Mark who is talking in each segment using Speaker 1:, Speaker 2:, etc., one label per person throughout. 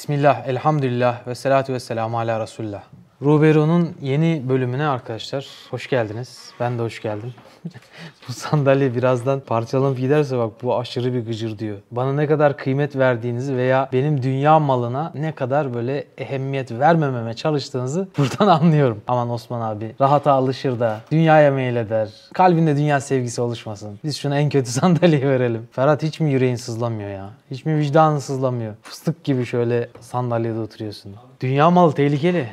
Speaker 1: Bismillah, elhamdülillah ve salatu ve selamu ala Resulullah. Rubero'nun yeni bölümüne arkadaşlar hoş geldiniz. Ben de hoş geldim. bu sandalye birazdan parçalanıp giderse bak bu aşırı bir gıcır diyor. Bana ne kadar kıymet verdiğinizi veya benim dünya malına ne kadar böyle ehemmiyet vermememe çalıştığınızı buradan anlıyorum. Aman Osman abi rahata alışır da dünyaya meyleder. Kalbinde dünya sevgisi oluşmasın. Biz şuna en kötü sandalyeyi verelim. Ferhat hiç mi yüreğin sızlamıyor ya? Hiç mi vicdanın sızlamıyor? Fıstık gibi şöyle sandalyede oturuyorsun. Dünya malı tehlikeli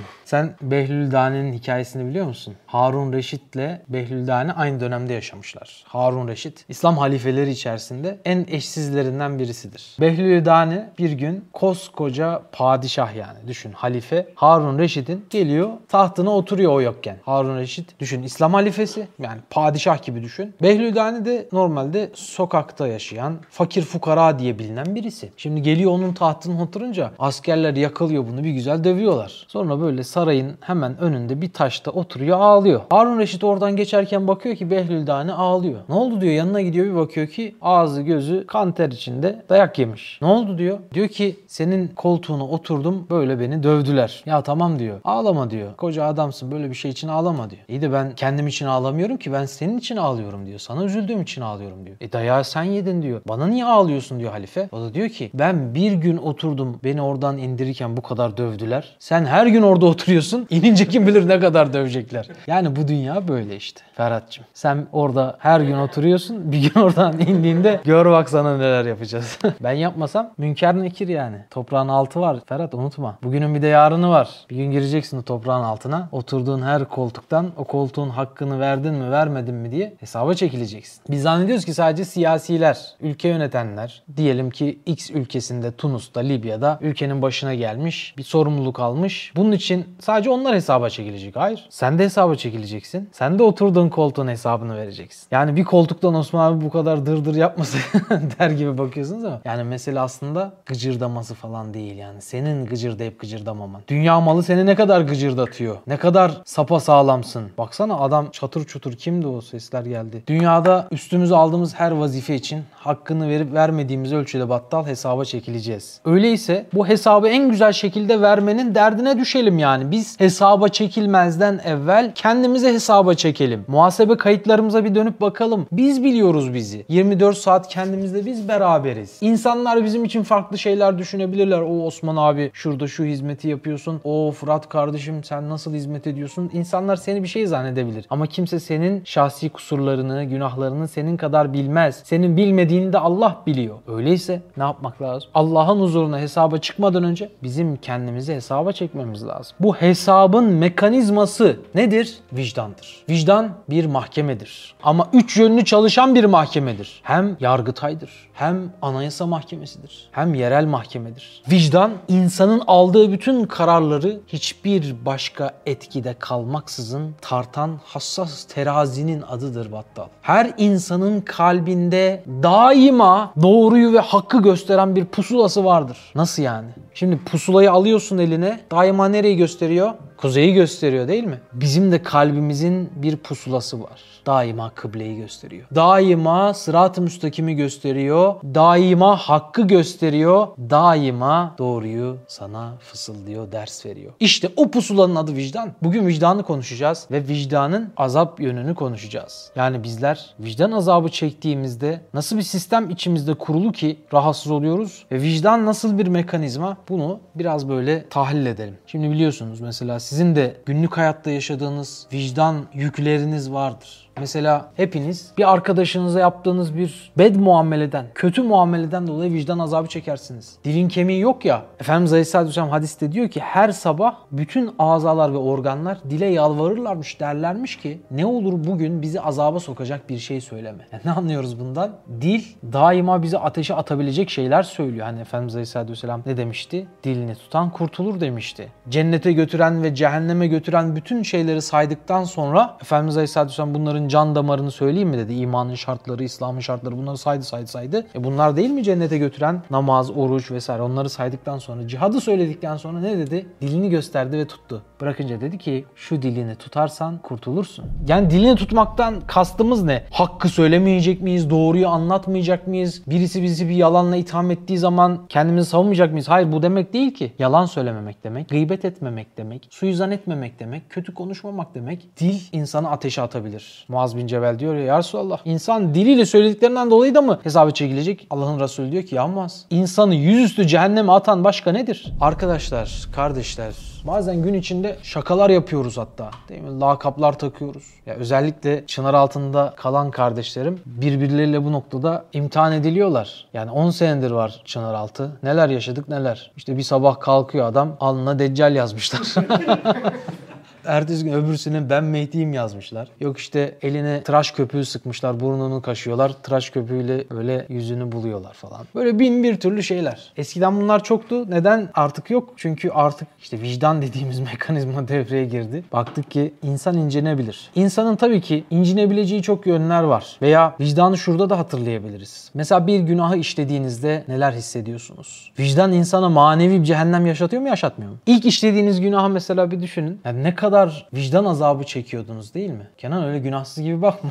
Speaker 1: awesome. Sen Behlül Dane'nin hikayesini biliyor musun? Harun Reşit'le Behlül Dane aynı dönemde yaşamışlar. Harun Reşit İslam halifeleri içerisinde en eşsizlerinden birisidir. Behlül Dane bir gün koskoca padişah yani düşün halife Harun Reşit'in geliyor tahtına oturuyor o yokken. Harun Reşit düşün İslam halifesi yani padişah gibi düşün. Behlül Dane de normalde sokakta yaşayan fakir fukara diye bilinen birisi. Şimdi geliyor onun tahtına oturunca askerler yakalıyor bunu bir güzel dövüyorlar. Sonra böyle sarayın hemen önünde bir taşta oturuyor ağlıyor. Harun Reşit oradan geçerken bakıyor ki Behlül Dane ağlıyor. Ne oldu diyor yanına gidiyor bir bakıyor ki ağzı gözü kan ter içinde dayak yemiş. Ne oldu diyor. Diyor ki senin koltuğuna oturdum böyle beni dövdüler. Ya tamam diyor ağlama diyor. Koca adamsın böyle bir şey için ağlama diyor. İyi de ben kendim için ağlamıyorum ki ben senin için ağlıyorum diyor. Sana üzüldüğüm için ağlıyorum diyor. E dayağı sen yedin diyor. Bana niye ağlıyorsun diyor halife. O da diyor ki ben bir gün oturdum beni oradan indirirken bu kadar dövdüler. Sen her gün orada oturuyorsun. İnince kim bilir ne kadar dövecekler. Yani bu dünya böyle işte. Ferhat'cığım sen orada her gün oturuyorsun. Bir gün oradan indiğinde gör bak sana neler yapacağız. ben yapmasam münker nekir yani. Toprağın altı var Ferhat unutma. Bugünün bir de yarını var. Bir gün gireceksin o toprağın altına. Oturduğun her koltuktan o koltuğun hakkını verdin mi vermedin mi diye hesaba çekileceksin. Biz zannediyoruz ki sadece siyasiler, ülke yönetenler diyelim ki X ülkesinde Tunus'ta, Libya'da ülkenin başına gelmiş bir sorumluluk almış. Bunun için sadece onlar hesaba çekilecek. Hayır. Sen de hesaba çekileceksin. Sen de oturduğun koltuğun hesabını vereceksin. Yani bir koltuktan Osman abi bu kadar dırdır yapmasa der gibi bakıyorsunuz ama yani mesele aslında gıcırdaması falan değil yani. Senin gıcırdayıp gıcırdamaman. Dünya malı seni ne kadar gıcırdatıyor. Ne kadar sapa sağlamsın. Baksana adam çatır çutur kimdi o sesler geldi. Dünyada üstümüze aldığımız her vazife için hakkını verip vermediğimiz ölçüde battal hesaba çekileceğiz. Öyleyse bu hesabı en güzel şekilde vermenin derdine düşelim yani. Biz hesaba çekilmezden evvel kendimize hesaba çekelim. Muhasebe kayıtlarımıza bir dönüp bakalım. Biz biliyoruz bizi. 24 saat kendimizle biz beraberiz. İnsanlar bizim için farklı şeyler düşünebilirler. O Osman abi şurada şu hizmeti yapıyorsun. O Fırat kardeşim sen nasıl hizmet ediyorsun? İnsanlar seni bir şey zannedebilir. Ama kimse senin şahsi kusurlarını, günahlarını senin kadar bilmez. Senin bilmediğini de Allah biliyor. Öyleyse ne yapmak lazım? Allah'ın huzuruna hesaba çıkmadan önce bizim kendimizi hesaba çekmemiz lazım. Bu hesabın mekanizması nedir? Vicdandır. Vicdan bir mahkemedir. Ama üç yönlü çalışan bir mahkemedir. Hem yargıtaydır, hem anayasa mahkemesidir, hem yerel mahkemedir. Vicdan insanın aldığı bütün kararları hiçbir başka etkide kalmaksızın tartan hassas terazinin adıdır battal. Her insanın kalbinde daima doğruyu ve hakkı gösteren bir pusulası vardır. Nasıl yani? Şimdi pusulayı alıyorsun eline daima nereyi gösteriyor? Kuzeyi gösteriyor değil mi? Bizim de kalbimizin bir pusulası var. Daima kıbleyi gösteriyor. Daima sırat-ı müstakimi gösteriyor. Daima hakkı gösteriyor. Daima doğruyu sana fısıldıyor, ders veriyor. İşte o pusulanın adı vicdan. Bugün vicdanı konuşacağız ve vicdanın azap yönünü konuşacağız. Yani bizler vicdan azabı çektiğimizde nasıl bir sistem içimizde kurulu ki rahatsız oluyoruz ve vicdan nasıl bir mekanizma bunu biraz böyle tahlil edelim. Şimdi biliyorsunuz mesela sizin de günlük hayatta yaşadığınız vicdan yükleriniz vardır. Mesela hepiniz bir arkadaşınıza yaptığınız bir bed muameleden, kötü muameleden dolayı vicdan azabı çekersiniz. Dilin kemiği yok ya. Efendimiz Aleyhisselatü hadiste diyor ki her sabah bütün azalar ve organlar dile yalvarırlarmış derlermiş ki ne olur bugün bizi azaba sokacak bir şey söyleme. Yani ne anlıyoruz bundan? Dil daima bizi ateşe atabilecek şeyler söylüyor. Hani Efendimiz Aleyhisselatü Vesselam ne demişti? Dilini tutan kurtulur demişti. Cennete götüren ve cehenneme götüren bütün şeyleri saydıktan sonra Efendimiz Aleyhisselatü Vesselam bunların can damarını söyleyeyim mi dedi. İmanın şartları, İslam'ın şartları bunları saydı saydı saydı. E bunlar değil mi cennete götüren namaz, oruç vesaire onları saydıktan sonra cihadı söyledikten sonra ne dedi? Dilini gösterdi ve tuttu. Bırakınca dedi ki şu dilini tutarsan kurtulursun. Yani dilini tutmaktan kastımız ne? Hakkı söylemeyecek miyiz? Doğruyu anlatmayacak mıyız? Birisi bizi bir yalanla itham ettiği zaman kendimizi savunmayacak mıyız? Hayır bu demek değil ki. Yalan söylememek demek, gıybet etmemek demek, suizan etmemek demek, kötü konuşmamak demek. Dil insanı ateşe atabilir. Muaz bin Cebel diyor ya, ya Resulallah insan diliyle söylediklerinden dolayı da mı hesabı çekilecek? Allah'ın Resulü diyor ki ya Muaz insanı yüzüstü cehenneme atan başka nedir? Arkadaşlar, kardeşler bazen gün içinde şakalar yapıyoruz hatta. Değil mi? Lakaplar takıyoruz. Ya özellikle çınar altında kalan kardeşlerim birbirleriyle bu noktada imtihan ediliyorlar. Yani 10 senedir var çınar altı. Neler yaşadık neler. İşte bir sabah kalkıyor adam alnına deccal yazmışlar. Ertesi gün öbürsüne ben Mehdi'yim yazmışlar. Yok işte eline tıraş köpüğü sıkmışlar, burnunu kaşıyorlar. Tıraş köpüğüyle öyle yüzünü buluyorlar falan. Böyle bin bir türlü şeyler. Eskiden bunlar çoktu. Neden artık yok? Çünkü artık işte vicdan dediğimiz mekanizma devreye girdi. Baktık ki insan incinebilir. İnsanın tabii ki incinebileceği çok yönler var. Veya vicdanı şurada da hatırlayabiliriz. Mesela bir günahı işlediğinizde neler hissediyorsunuz? Vicdan insana manevi bir cehennem yaşatıyor mu yaşatmıyor mu? İlk işlediğiniz günahı mesela bir düşünün. Yani ne kadar vicdan azabı çekiyordunuz değil mi? Kenan öyle günahsız gibi bakma.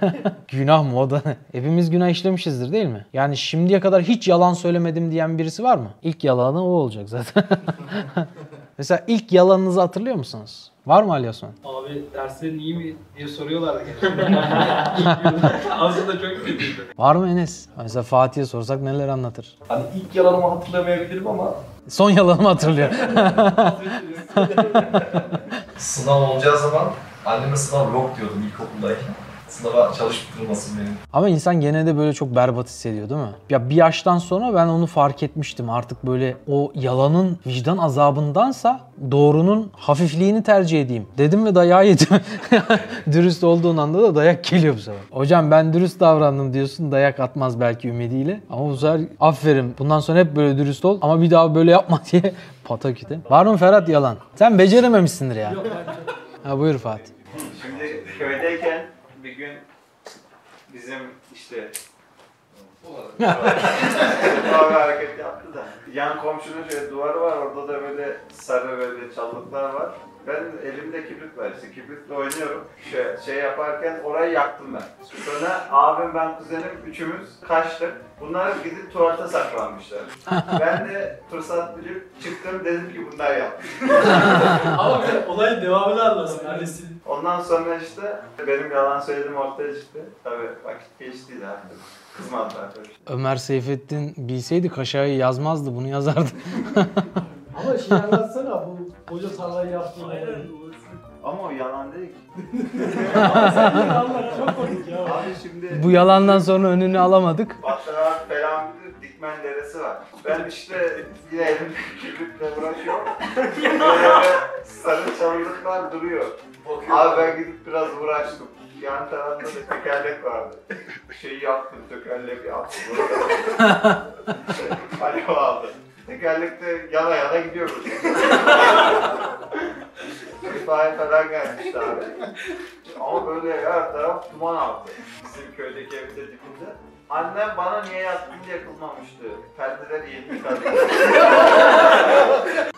Speaker 1: günah mı o da? Hepimiz günah işlemişizdir değil mi? Yani şimdiye kadar hiç yalan söylemedim diyen birisi var mı? İlk yalanı o olacak zaten. Mesela ilk yalanınızı hatırlıyor musunuz? Var mı Ali Osman?
Speaker 2: Abi derslerin iyi mi diye soruyorlardı genelde. Aslında çok kötüydü.
Speaker 1: Var mı Enes? Mesela Fatih'e sorsak neler anlatır?
Speaker 3: Hani ilk yalanımı hatırlamayabilirim ama
Speaker 1: Son yalanımı hatırlıyor.
Speaker 3: Sınav olacağı zaman anneme sınav yok diyordum ilkokuldayken. Sınava çalıştırmasın beni.
Speaker 1: Ama insan gene de böyle çok berbat hissediyor değil mi? Ya bir yaştan sonra ben onu fark etmiştim. Artık böyle o yalanın vicdan azabındansa doğrunun hafifliğini tercih edeyim. Dedim ve dayağı yedim. dürüst olduğun anda da dayak geliyor bu sefer. Hocam ben dürüst davrandım diyorsun dayak atmaz belki ümidiyle. Ama bu sefer aferin bundan sonra hep böyle dürüst ol ama bir daha böyle yapma diye pataküte. Var mı Ferhat yalan? Sen becerememişsindir ya. Ha buyur Fatih.
Speaker 4: Şimdi köydeyken bir gün bizim işte Abi hareket yaptı da. Yan komşunun şöyle duvarı var, orada da böyle sarı böyle çalılıklar var. Ben elimde kibrit var işte, kibritle oynuyorum. Şey, şey yaparken orayı yaktım ben. Sonra abim, ben, kuzenim üçümüz kaçtık. Bunlar gidip tuvalete saklanmışlar. ben de fırsat bilip çıktım dedim ki bunlar yaptı.
Speaker 2: Ama bir olayın devamını anlasın annesi.
Speaker 4: Ondan sonra işte benim yalan söylediğim ortaya çıktı. Tabii vakit geçti de artık. Kızmadılar tabii.
Speaker 1: Ömer Seyfettin bilseydi kaşayı yazmazdı bunu yazardı.
Speaker 5: Ama şey anlatsana bu koca tarlayı yaptığını.
Speaker 4: Ama o yalan değil ki.
Speaker 5: Allah çok komik ya.
Speaker 4: Abi şimdi
Speaker 1: Bu yalandan sonra önünü alamadık.
Speaker 4: Bahtlar falan bilir, Dikmen Deresi var. Ben işte yine elimde kibritle uğraşıyorum. Böyle sarı çalılıklar duruyor. Abi ben gidip biraz uğraştım. Yan tarafta da tekerlek vardı. Şeyi yaktım, tekerleği yaktım. Alev aldı. Tekerlekte yana yana gidiyoruz. İtfaiye falan gelmişti abi. Ama böyle her taraf duman aldı. Bizim köydeki evde dibinde. Annem bana niye yaktın diye kızmamıştı. Perdeleri yeni yıkadık.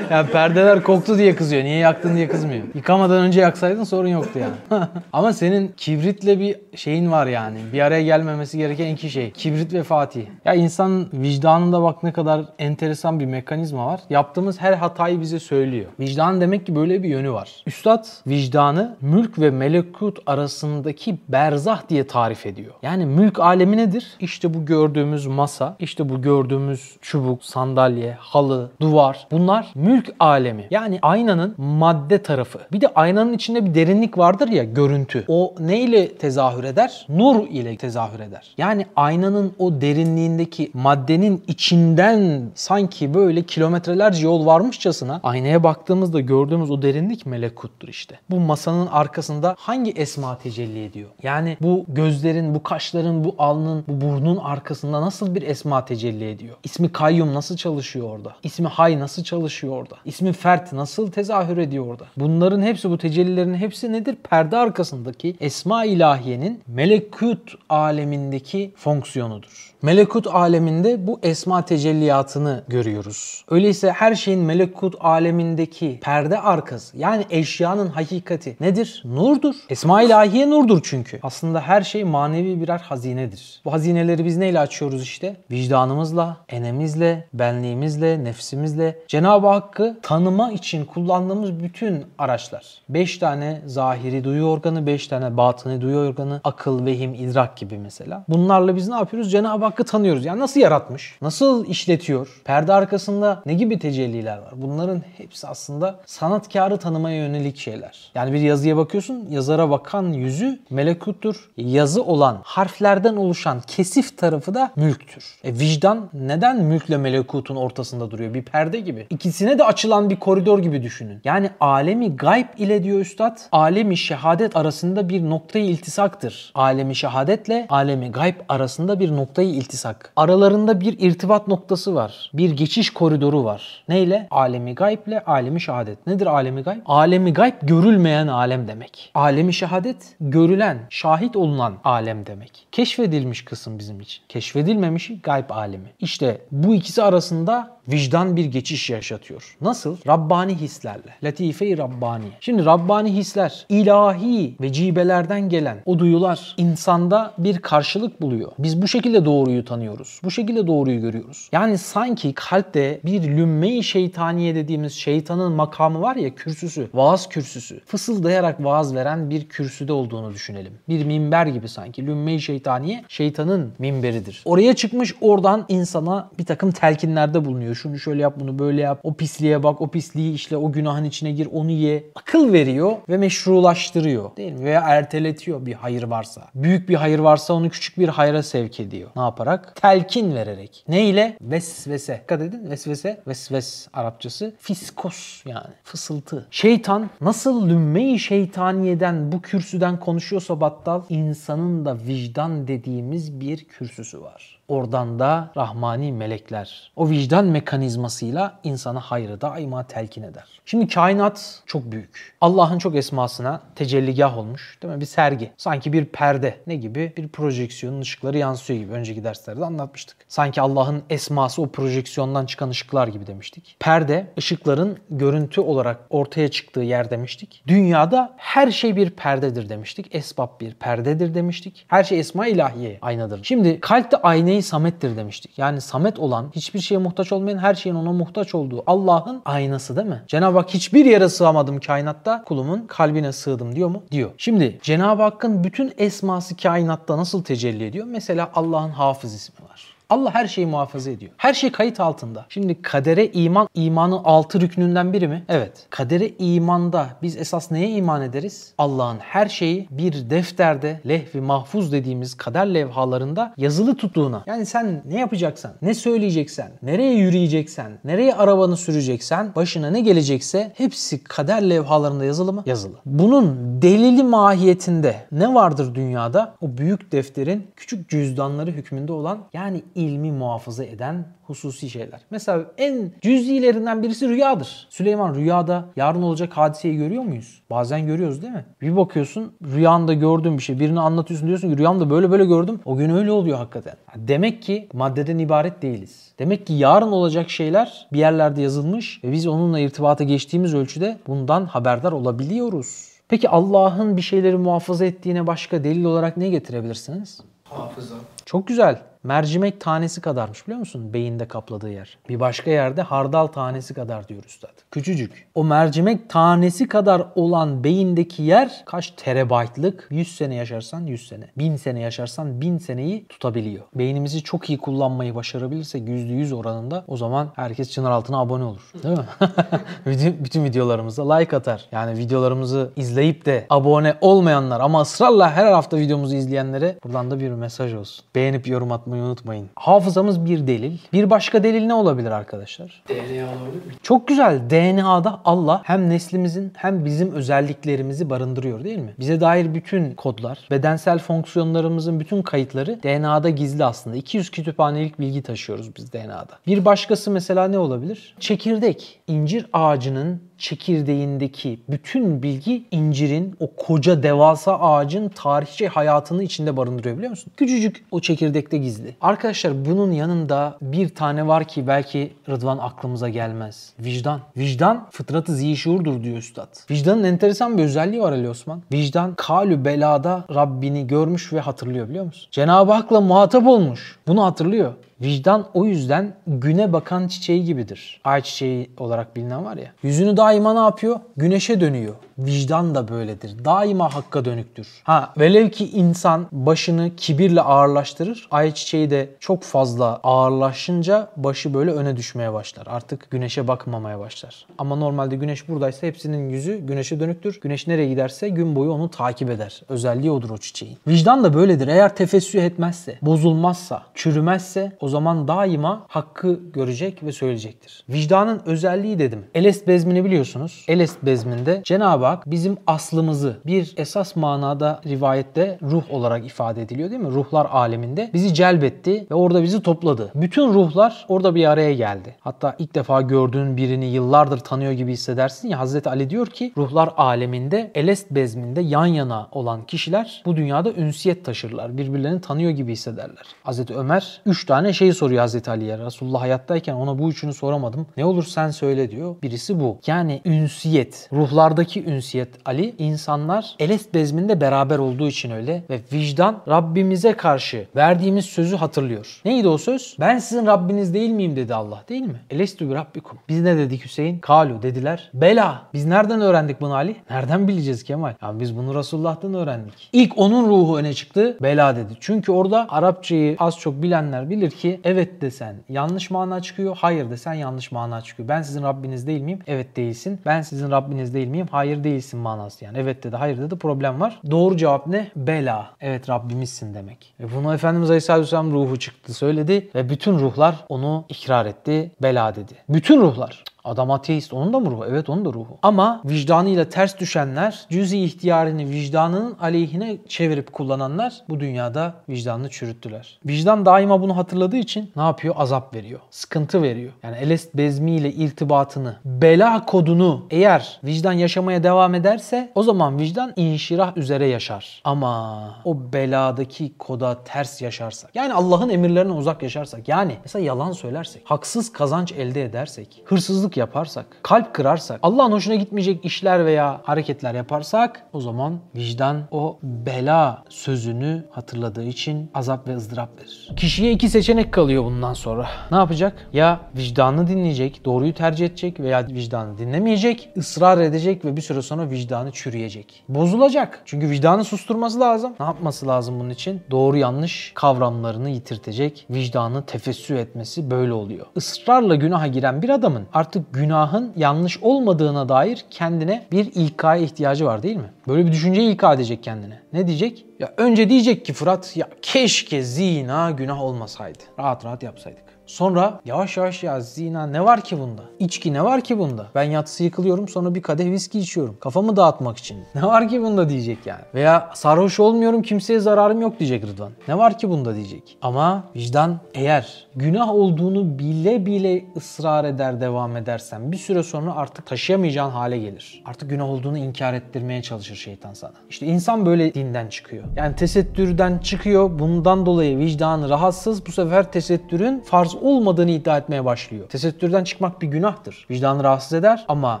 Speaker 1: Yani perdeler koktu diye kızıyor. Niye yaktın diye kızmıyor. Yıkamadan önce yaksaydın sorun yoktu yani. Ama senin kibritle bir şeyin var yani. Bir araya gelmemesi gereken iki şey. Kibrit ve Fatih. Ya insan vicdanında bak ne kadar enteresan bir mekanizma var. Yaptığımız her hatayı bize söylüyor. Vicdan demek ki böyle bir yönü var. Üstad vicdanı mülk ve melekut arasındaki berzah diye tarif ediyor. Yani mülk alemi nedir? İşte bu gördüğümüz masa, işte bu gördüğümüz çubuk, sandalye, halı, duvar. Bunlar mülk alemi. Yani aynanın madde tarafı. Bir de aynanın içinde bir derinlik vardır ya görüntü. O neyle tezahür eder? Nur ile tezahür eder. Yani aynanın o derinliğindeki maddenin içinden sanki böyle kilometrelerce yol varmışçasına aynaya baktığımızda gördüğümüz o derinlik melekuttur işte. Bu masanın arkasında hangi esma tecelli ediyor? Yani bu gözlerin, bu kaşların, bu alnın, bu burnun arkasında nasıl bir esma tecelli ediyor? İsmi kayyum nasıl çalışıyor orada? İsmi hay nasıl çalışıyor orada? İsmi Fert nasıl tezahür ediyor orada? Bunların hepsi bu tecellilerin hepsi nedir? Perde arkasındaki esma ilahiyenin melekut alemindeki fonksiyonudur. Melekut aleminde bu esma tecelliyatını görüyoruz. Öyleyse her şeyin melekut alemindeki perde arkası yani eşyanın hakikati nedir? Nurdur. Esma ilahiye nurdur çünkü. Aslında her şey manevi birer hazinedir. Bu hazineleri biz neyle açıyoruz işte? Vicdanımızla, enemizle, benliğimizle, nefsimizle. Cenab-ı Hakk'ı tanıma için kullandığımız bütün araçlar. 5 tane zahiri duyu organı, 5 tane batını duyu organı, akıl, vehim, idrak gibi mesela. Bunlarla biz ne yapıyoruz? Cenab-ı Hakk'ı tanıyoruz. Yani nasıl yaratmış? Nasıl işletiyor? Perde arkasında ne gibi tecelliler var? Bunların hepsi aslında sanatkarı tanımaya yönelik şeyler. Yani bir yazıya bakıyorsun, yazara bakan yüzü melekuttur. Yazı olan harflerden oluşan kesif tarafı da mülktür. E vicdan neden mülkle melekutun ortasında duruyor? Bir perde gibi. İkisine de açılan bir koridor gibi düşünün. Yani alemi gayb ile diyor üstad, alemi şehadet arasında bir noktayı iltisaktır. Alemi şehadetle alemi gayb arasında bir noktayı iltisak. Aralarında bir irtibat noktası var. Bir geçiş koridoru var. Neyle? Alemi gayb ile alemi şehadet. Nedir alemi gayb? Alemi gayb görülmeyen alem demek. Alemi şehadet görülen, şahit olunan alem demek. Keşfedilmiş kısım bizim için. Keşfedilmemişi gayb alemi. İşte bu ikisi arasında vicdan bir geçiş yaşatıyor. Nasıl? Rabbani hislerle. Latife-i Rabbani. Şimdi Rabbani hisler, ilahi vecibelerden gelen o duyular insanda bir karşılık buluyor. Biz bu şekilde doğruyu tanıyoruz. Bu şekilde doğruyu görüyoruz. Yani sanki kalpte bir lümme-i şeytaniye dediğimiz şeytanın makamı var ya kürsüsü, vaaz kürsüsü. Fısıldayarak vaaz veren bir kürsüde olduğunu düşünelim. Bir minber gibi sanki. Lümme-i şeytaniye şeytanın minberidir. Oraya çıkmış oradan insana bir takım telkinlerde bulunuyor. Şunu şöyle yap, bunu böyle yap. O pisliğe bak, o pisliği işle, o günahın içine gir, onu ye. Akıl veriyor ve meşrulaştırıyor. Değil mi? Veya erteletiyor bir hayır varsa. Büyük bir hayır varsa onu küçük bir hayra sevk ediyor. Ne yaparak? Telkin vererek. Ne ile? Vesvese. Dikkat edin. Vesvese, vesves Arapçası. Fiskos yani. Fısıltı. Şeytan nasıl lümme-i şeytaniyeden bu kürsüden konuşuyorsa battal insanın da vicdan dediğimiz bir kürsüsü var. Oradan da rahmani melekler. O vicdan mekanizmasıyla insana hayrı daima telkin eder. Şimdi kainat çok büyük. Allah'ın çok esmasına tecelligah olmuş. Değil mi? Bir sergi. Sanki bir perde. Ne gibi? Bir projeksiyonun ışıkları yansıyor gibi. Önceki derslerde anlatmıştık. Sanki Allah'ın esması o projeksiyondan çıkan ışıklar gibi demiştik. Perde ışıkların görüntü olarak ortaya çıktığı yer demiştik. Dünyada her şey bir perdedir demiştik. Esbab bir perdedir demiştik. Her şey esma ilahiye aynadır. Şimdi kalpte aynayı samettir demiştik. Yani samet olan, hiçbir şeye muhtaç olmayan, her şeyin ona muhtaç olduğu Allah'ın aynası değil mi? Cenab-ı Hak hiçbir yere sığamadım kainatta, kulumun kalbine sığdım diyor mu? Diyor. Şimdi Cenab-ı Hakk'ın bütün esması kainatta nasıl tecelli ediyor? Mesela Allah'ın hafız ismi var. Allah her şeyi muhafaza ediyor. Her şey kayıt altında. Şimdi kadere iman, imanın altı rüknünden biri mi? Evet. Kadere imanda biz esas neye iman ederiz? Allah'ın her şeyi bir defterde lehvi mahfuz dediğimiz kader levhalarında yazılı tuttuğuna. Yani sen ne yapacaksan, ne söyleyeceksen, nereye yürüyeceksen, nereye arabanı süreceksen, başına ne gelecekse hepsi kader levhalarında yazılı mı? Yazılı. Bunun delili mahiyetinde ne vardır dünyada? O büyük defterin küçük cüzdanları hükmünde olan yani ilmi muhafaza eden hususi şeyler. Mesela en cüz'ilerinden birisi rüyadır. Süleyman rüyada yarın olacak hadiseyi görüyor muyuz? Bazen görüyoruz değil mi? Bir bakıyorsun rüyanda gördüğün bir şey. Birini anlatıyorsun diyorsun ki rüyamda böyle böyle gördüm. O gün öyle oluyor hakikaten. Demek ki maddeden ibaret değiliz. Demek ki yarın olacak şeyler bir yerlerde yazılmış ve biz onunla irtibata geçtiğimiz ölçüde bundan haberdar olabiliyoruz. Peki Allah'ın bir şeyleri muhafaza ettiğine başka delil olarak ne getirebilirsiniz?
Speaker 2: Hafıza.
Speaker 1: Çok güzel. Mercimek tanesi kadarmış biliyor musun? Beyinde kapladığı yer. Bir başka yerde hardal tanesi kadar diyor üstad. Küçücük. O mercimek tanesi kadar olan beyindeki yer kaç terabaytlık? 100 sene yaşarsan 100 sene. 1000 sene yaşarsan 1000 seneyi tutabiliyor. Beynimizi çok iyi kullanmayı başarabilirsek %100 oranında o zaman herkes çınar altına abone olur. Değil mi? bütün, bütün videolarımıza like atar. Yani videolarımızı izleyip de abone olmayanlar ama ısrarla her hafta videomuzu izleyenlere buradan da bir mesaj olsun. Beğenip yorum atmayı unutmayın unutmayın. Hafızamız bir delil. Bir başka delil ne olabilir arkadaşlar?
Speaker 2: DNA olabilir mi?
Speaker 1: Çok güzel. DNA'da Allah hem neslimizin hem bizim özelliklerimizi barındırıyor değil mi? Bize dair bütün kodlar, bedensel fonksiyonlarımızın bütün kayıtları DNA'da gizli aslında. 200 kütüphanelik bilgi taşıyoruz biz DNA'da. Bir başkası mesela ne olabilir? Çekirdek. İncir ağacının çekirdeğindeki bütün bilgi incirin o koca devasa ağacın tarihçe hayatını içinde barındırıyor biliyor musun? Küçücük o çekirdekte gizli. Arkadaşlar bunun yanında bir tane var ki belki Rıdvan aklımıza gelmez. Vicdan. Vicdan fıtratı zişurdur diyor üstad. Vicdanın enteresan bir özelliği var Ali Osman. Vicdan kalü belada Rabbini görmüş ve hatırlıyor biliyor musun? Cenab-ı Hak'la muhatap olmuş. Bunu hatırlıyor. Vicdan o yüzden güne bakan çiçeği gibidir. Ay çiçeği olarak bilinen var ya. Yüzünü daima ne yapıyor? Güneşe dönüyor. Vicdan da böyledir. Daima hakka dönüktür. Ha velev ki insan başını kibirle ağırlaştırır. Ay çiçeği de çok fazla ağırlaşınca başı böyle öne düşmeye başlar. Artık güneşe bakmamaya başlar. Ama normalde güneş buradaysa hepsinin yüzü güneşe dönüktür. Güneş nereye giderse gün boyu onu takip eder. Özelliği odur o çiçeğin. Vicdan da böyledir. Eğer tefessüh etmezse, bozulmazsa, çürümezse o zaman daima hakkı görecek ve söyleyecektir. Vicdanın özelliği dedim. Elest bezmini biliyorsunuz. Elest bezminde Cenab-ı Hak bizim aslımızı bir esas manada rivayette ruh olarak ifade ediliyor değil mi? Ruhlar aleminde bizi celbetti ve orada bizi topladı. Bütün ruhlar orada bir araya geldi. Hatta ilk defa gördüğün birini yıllardır tanıyor gibi hissedersin ya Hazreti Ali diyor ki ruhlar aleminde Elest bezminde yan yana olan kişiler bu dünyada ünsiyet taşırlar. Birbirlerini tanıyor gibi hissederler. Hazreti Ömer 3 tane şeyi soruyor Hazreti Ali'ye. Resulullah hayattayken ona bu üçünü soramadım. Ne olur sen söyle diyor. Birisi bu. Yani ünsiyet. Ruhlardaki ünsiyet Ali. insanlar Elest bezminde beraber olduğu için öyle. Ve vicdan Rabbimize karşı verdiğimiz sözü hatırlıyor. Neydi o söz? Ben sizin Rabbiniz değil miyim dedi Allah değil mi? Elestü bi Rabbikum. Biz ne dedik Hüseyin? Kalu dediler. Bela. Biz nereden öğrendik bunu Ali? Nereden bileceğiz Kemal? Ya biz bunu Resulullah'tan öğrendik. İlk onun ruhu öne çıktı. Bela dedi. Çünkü orada Arapçayı az çok bilenler bilir ki evet desen yanlış mana çıkıyor. Hayır desen yanlış mana çıkıyor. Ben sizin Rabbiniz değil miyim? Evet değilsin. Ben sizin Rabbiniz değil miyim? Hayır değilsin manası yani. Evet dedi hayır dedi problem var. Doğru cevap ne? Bela. Evet Rabbimizsin demek. Ve bunu Efendimiz Aleyhisselatü Vesselam ruhu çıktı söyledi ve bütün ruhlar onu ikrar etti. Bela dedi. Bütün ruhlar. Adam ateist. Onun da mı ruhu? Evet onun da ruhu. Ama vicdanıyla ters düşenler, cüz-i ihtiyarını vicdanının aleyhine çevirip kullananlar bu dünyada vicdanını çürüttüler. Vicdan daima bunu hatırladığı için ne yapıyor? Azap veriyor. Sıkıntı veriyor. Yani Elest Bezmi ile irtibatını, bela kodunu eğer vicdan yaşamaya devam ederse o zaman vicdan inşirah üzere yaşar. Ama o beladaki koda ters yaşarsak, yani Allah'ın emirlerine uzak yaşarsak, yani mesela yalan söylersek, haksız kazanç elde edersek, hırsızlık yaparsak, kalp kırarsak, Allah'ın hoşuna gitmeyecek işler veya hareketler yaparsak o zaman vicdan o bela sözünü hatırladığı için azap ve ızdırap verir. Kişiye iki seçenek kalıyor bundan sonra. Ne yapacak? Ya vicdanını dinleyecek, doğruyu tercih edecek veya vicdanını dinlemeyecek, ısrar edecek ve bir süre sonra vicdanı çürüyecek. Bozulacak. Çünkü vicdanı susturması lazım. Ne yapması lazım bunun için? Doğru yanlış kavramlarını yitirtecek. Vicdanı tefessü etmesi böyle oluyor. Israrla günaha giren bir adamın artık günahın yanlış olmadığına dair kendine bir ilkaya ihtiyacı var değil mi? Böyle bir düşünceyi ilka edecek kendine. Ne diyecek? Ya önce diyecek ki Fırat ya keşke zina günah olmasaydı. Rahat rahat yapsaydık. Sonra yavaş yavaş ya zina ne var ki bunda? İçki ne var ki bunda? Ben yatsı yıkılıyorum sonra bir kadeh viski içiyorum. Kafamı dağıtmak için. Ne var ki bunda diyecek yani. Veya sarhoş olmuyorum kimseye zararım yok diyecek Rıdvan. Ne var ki bunda diyecek. Ama vicdan eğer günah olduğunu bile bile ısrar eder devam edersen bir süre sonra artık taşıyamayacağın hale gelir. Artık günah olduğunu inkar ettirmeye çalışır şeytan sana. İşte insan böyle dinden çıkıyor. Yani tesettürden çıkıyor. Bundan dolayı vicdanı rahatsız. Bu sefer tesettürün farz olmadığını iddia etmeye başlıyor. Tesettürden çıkmak bir günahtır. Vicdanı rahatsız eder ama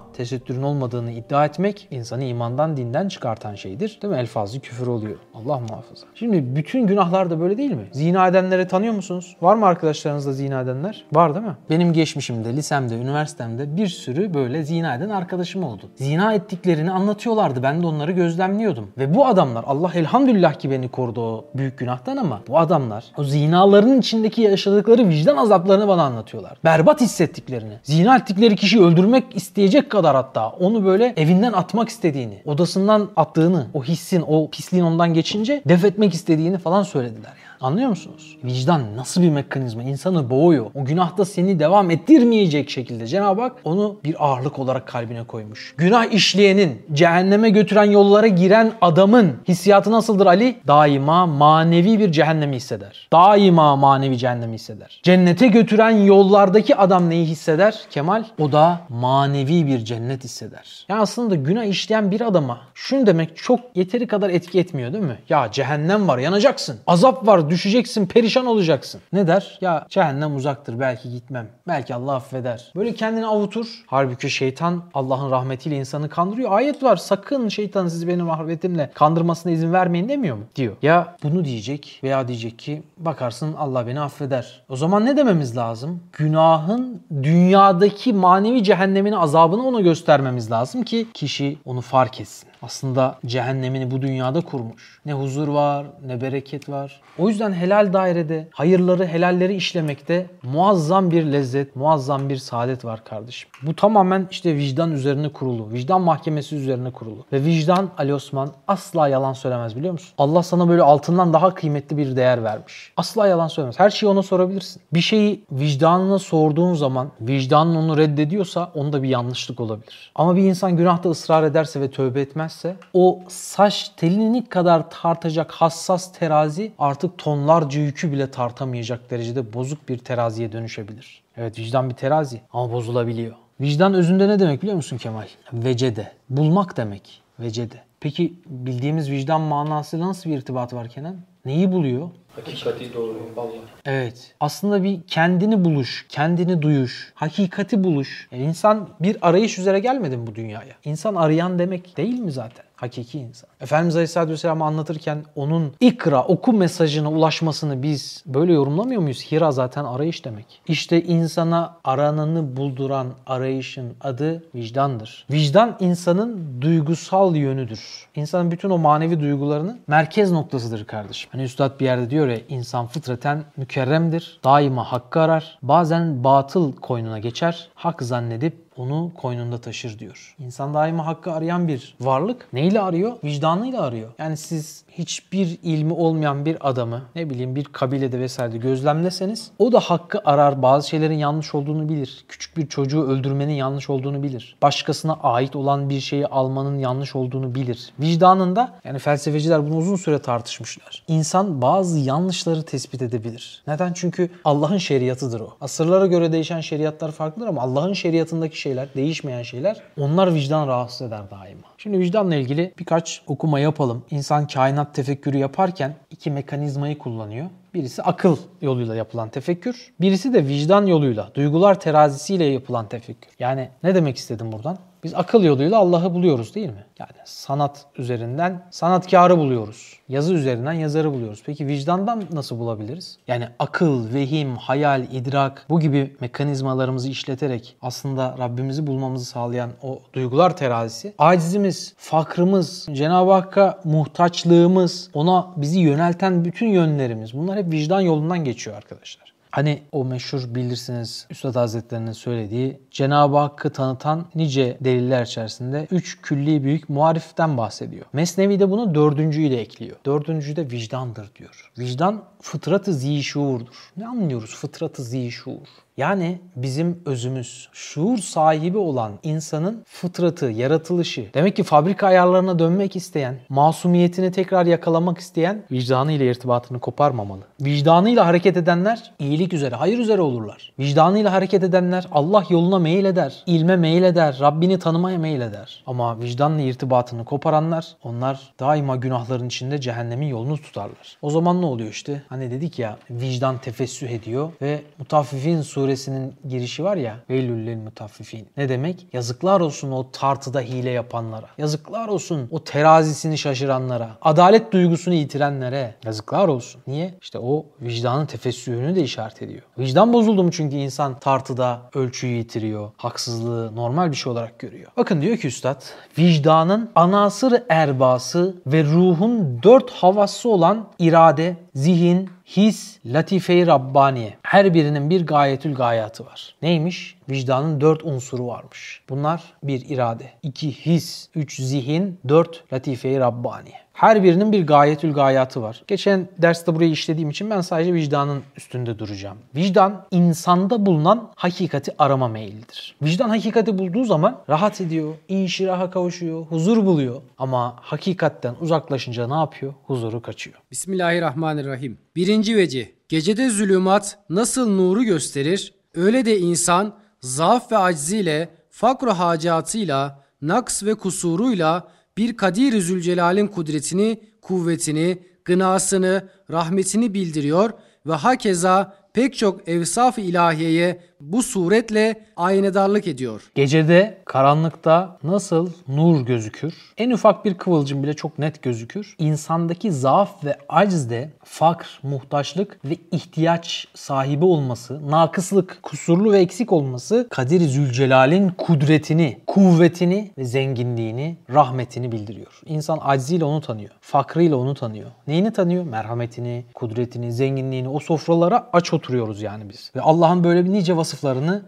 Speaker 1: tesettürün olmadığını iddia etmek insanı imandan dinden çıkartan şeydir. Değil mi? Elfazlı küfür oluyor. Allah muhafaza. Şimdi bütün günahlar da böyle değil mi? Zina edenleri tanıyor musunuz? Var mı arkadaşlarınızda zina edenler? Var değil mi? Benim geçmişimde, lisemde, üniversitemde bir sürü böyle zina eden arkadaşım oldu. Zina ettiklerini anlatıyorlardı. Ben de onları gözlemliyordum. Ve bu adamlar Allah elhamdülillah ki beni korudu o büyük günahtan ama bu adamlar o zinaların içindeki yaşadıkları vicdan azaplarını bana anlatıyorlar. Berbat hissettiklerini. Zina ettikleri kişiyi öldürmek isteyecek kadar hatta onu böyle evinden atmak istediğini, odasından attığını, o hissin, o pisliğin ondan geçince def etmek istediğini falan söylediler yani. Anlıyor musunuz? Vicdan nasıl bir mekanizma? İnsanı boğuyor. O günahta seni devam ettirmeyecek şekilde Cenab-ı Hak onu bir ağırlık olarak kalbine koymuş. Günah işleyenin, cehenneme götüren yollara giren adamın hissiyatı nasıldır Ali? Daima manevi bir cehennemi hisseder. Daima manevi cehennemi hisseder. Cennete götüren yollardaki adam neyi hisseder? Kemal? O da manevi bir cennet hisseder. Yani aslında günah işleyen bir adama şunu demek çok yeteri kadar etki etmiyor değil mi? Ya cehennem var yanacaksın. Azap düşeceksin perişan olacaksın. Ne der? Ya cehennem uzaktır belki gitmem. Belki Allah affeder. Böyle kendini avutur. Halbuki şeytan Allah'ın rahmetiyle insanı kandırıyor. Ayet var sakın şeytan sizi benim rahmetimle kandırmasına izin vermeyin demiyor mu? Diyor. Ya bunu diyecek veya diyecek ki bakarsın Allah beni affeder. O zaman ne dememiz lazım? Günahın dünyadaki manevi cehennemini azabını ona göstermemiz lazım ki kişi onu fark etsin. Aslında cehennemini bu dünyada kurmuş. Ne huzur var, ne bereket var. O yüzden helal dairede hayırları, helalleri işlemekte muazzam bir lezzet, muazzam bir saadet var kardeşim. Bu tamamen işte vicdan üzerine kurulu. Vicdan mahkemesi üzerine kurulu. Ve vicdan Ali Osman asla yalan söylemez biliyor musun? Allah sana böyle altından daha kıymetli bir değer vermiş. Asla yalan söylemez. Her şeyi ona sorabilirsin. Bir şeyi vicdanına sorduğun zaman vicdanın onu reddediyorsa onda bir yanlışlık olabilir. Ama bir insan günahta ısrar ederse ve tövbe etmez etmezse o saç telini kadar tartacak hassas terazi artık tonlarca yükü bile tartamayacak derecede bozuk bir teraziye dönüşebilir. Evet vicdan bir terazi ama bozulabiliyor. Vicdan özünde ne demek biliyor musun Kemal? Vecede. Bulmak demek. Vecede. Peki bildiğimiz vicdan manasıyla nasıl bir irtibat var Kenan? Neyi buluyor?
Speaker 2: Hakikati doğruyu vallahi.
Speaker 1: Evet. Aslında bir kendini buluş, kendini duyuş, hakikati buluş. Yani insan bir arayış üzere gelmedi mi bu dünyaya? İnsan arayan demek değil mi zaten? Hakiki insan. Efendimiz Aleyhisselatü Vesselam'ı anlatırken onun ikra, oku mesajına ulaşmasını biz böyle yorumlamıyor muyuz? Hira zaten arayış demek. İşte insana arananı bulduran arayışın adı vicdandır. Vicdan insanın duygusal yönüdür. İnsanın bütün o manevi duygularının merkez noktasıdır kardeşim. Hani Üstad bir yerde diyor ya insan fıtraten mükerremdir. Daima hakkı arar. Bazen batıl koynuna geçer. Hak zannedip onu koynunda taşır diyor. İnsan daima hakkı arayan bir varlık. Neyle arıyor? Vicdanıyla arıyor. Yani siz hiçbir ilmi olmayan bir adamı ne bileyim bir kabilede vesaire gözlemleseniz o da hakkı arar. Bazı şeylerin yanlış olduğunu bilir. Küçük bir çocuğu öldürmenin yanlış olduğunu bilir. Başkasına ait olan bir şeyi almanın yanlış olduğunu bilir. Vicdanında yani felsefeciler bunu uzun süre tartışmışlar. İnsan bazı yanlışları tespit edebilir. Neden? Çünkü Allah'ın şeriatıdır o. Asırlara göre değişen şeriatlar farklıdır ama Allah'ın şeriatındaki şeyler, değişmeyen şeyler onlar vicdan rahatsız eder daima. Şimdi vicdanla ilgili birkaç okuma yapalım. İnsan kainat tefekkürü yaparken iki mekanizmayı kullanıyor. Birisi akıl yoluyla yapılan tefekkür, birisi de vicdan yoluyla, duygular terazisiyle yapılan tefekkür. Yani ne demek istedim buradan? Biz akıl yoluyla Allah'ı buluyoruz değil mi? Yani sanat üzerinden sanatkarı buluyoruz. Yazı üzerinden yazarı buluyoruz. Peki vicdandan nasıl bulabiliriz? Yani akıl, vehim, hayal, idrak bu gibi mekanizmalarımızı işleterek aslında Rabbimizi bulmamızı sağlayan o duygular terazisi acizimiz, fakrımız, Cenab-ı Hakk'a muhtaçlığımız, ona bizi yönelten bütün yönlerimiz bunlar hep vicdan yolundan geçiyor arkadaşlar. Hani o meşhur bilirsiniz Üstad Hazretlerinin söylediği Cenab-ı Hakk'ı tanıtan nice deliller içerisinde üç külli büyük muhariften bahsediyor. Mesnevi de bunu dördüncüyü de ekliyor. Dördüncü de vicdandır diyor. Vicdan fıtratı zişuurdur. Ne anlıyoruz fıtratı zişuur? Yani bizim özümüz, şuur sahibi olan insanın fıtratı, yaratılışı. Demek ki fabrika ayarlarına dönmek isteyen, masumiyetini tekrar yakalamak isteyen vicdanıyla irtibatını koparmamalı. Vicdanıyla hareket edenler iyilik üzere, hayır üzere olurlar. Vicdanıyla hareket edenler Allah yoluna meyil eder, ilme meyil eder, Rabbini tanımaya meyil eder. Ama vicdanla irtibatını koparanlar, onlar daima günahların içinde cehennemin yolunu tutarlar. O zaman ne oluyor işte? Hani dedik ya vicdan tefessüh ediyor ve Mutaffifin suresinin girişi var ya Veylül mutaffifin. Ne demek? Yazıklar olsun o tartıda hile yapanlara. Yazıklar olsun o terazisini şaşıranlara. Adalet duygusunu yitirenlere. Yazıklar olsun. Niye? İşte o vicdanın tefessühünü de işaret ediyor. Vicdan bozuldu mu çünkü insan tartıda ölçüyü yitiriyor. Haksızlığı normal bir şey olarak görüyor. Bakın diyor ki üstad vicdanın anasır erbası ve ruhun dört havası olan irade, zihin, in his, latife-i Rabbaniye. Her birinin bir gayetül gayatı var. Neymiş? Vicdanın dört unsuru varmış. Bunlar bir irade, iki his, üç zihin, dört latife-i Rabbaniye. Her birinin bir gayetül gayatı var. Geçen derste burayı işlediğim için ben sadece vicdanın üstünde duracağım. Vicdan insanda bulunan hakikati arama meyillidir. Vicdan hakikati bulduğu zaman rahat ediyor, inşiraha kavuşuyor, huzur buluyor. Ama hakikatten uzaklaşınca ne yapıyor? Huzuru kaçıyor.
Speaker 6: Bismillahirrahmanirrahim. Birinci veci. Gecede zulümat nasıl nuru gösterir, öyle de insan zaaf ve acziyle, fakr hacatıyla, naks ve kusuruyla bir Kadir-i Zülcelal'in kudretini, kuvvetini, gınasını, rahmetini bildiriyor ve hakeza pek çok evsaf-ı ilahiyeye bu suretle aynedarlık ediyor.
Speaker 1: Gecede karanlıkta nasıl nur gözükür? En ufak bir kıvılcım bile çok net gözükür. İnsandaki zaaf ve acizde fakr, muhtaçlık ve ihtiyaç sahibi olması, nakıslık, kusurlu ve eksik olması Kadir Zülcelal'in kudretini, kuvvetini ve zenginliğini, rahmetini bildiriyor. İnsan acziyle onu tanıyor. Fakrıyla onu tanıyor. Neyini tanıyor? Merhametini, kudretini, zenginliğini. O sofralara aç oturuyoruz yani biz. Ve Allah'ın böyle bir nice vasıflarını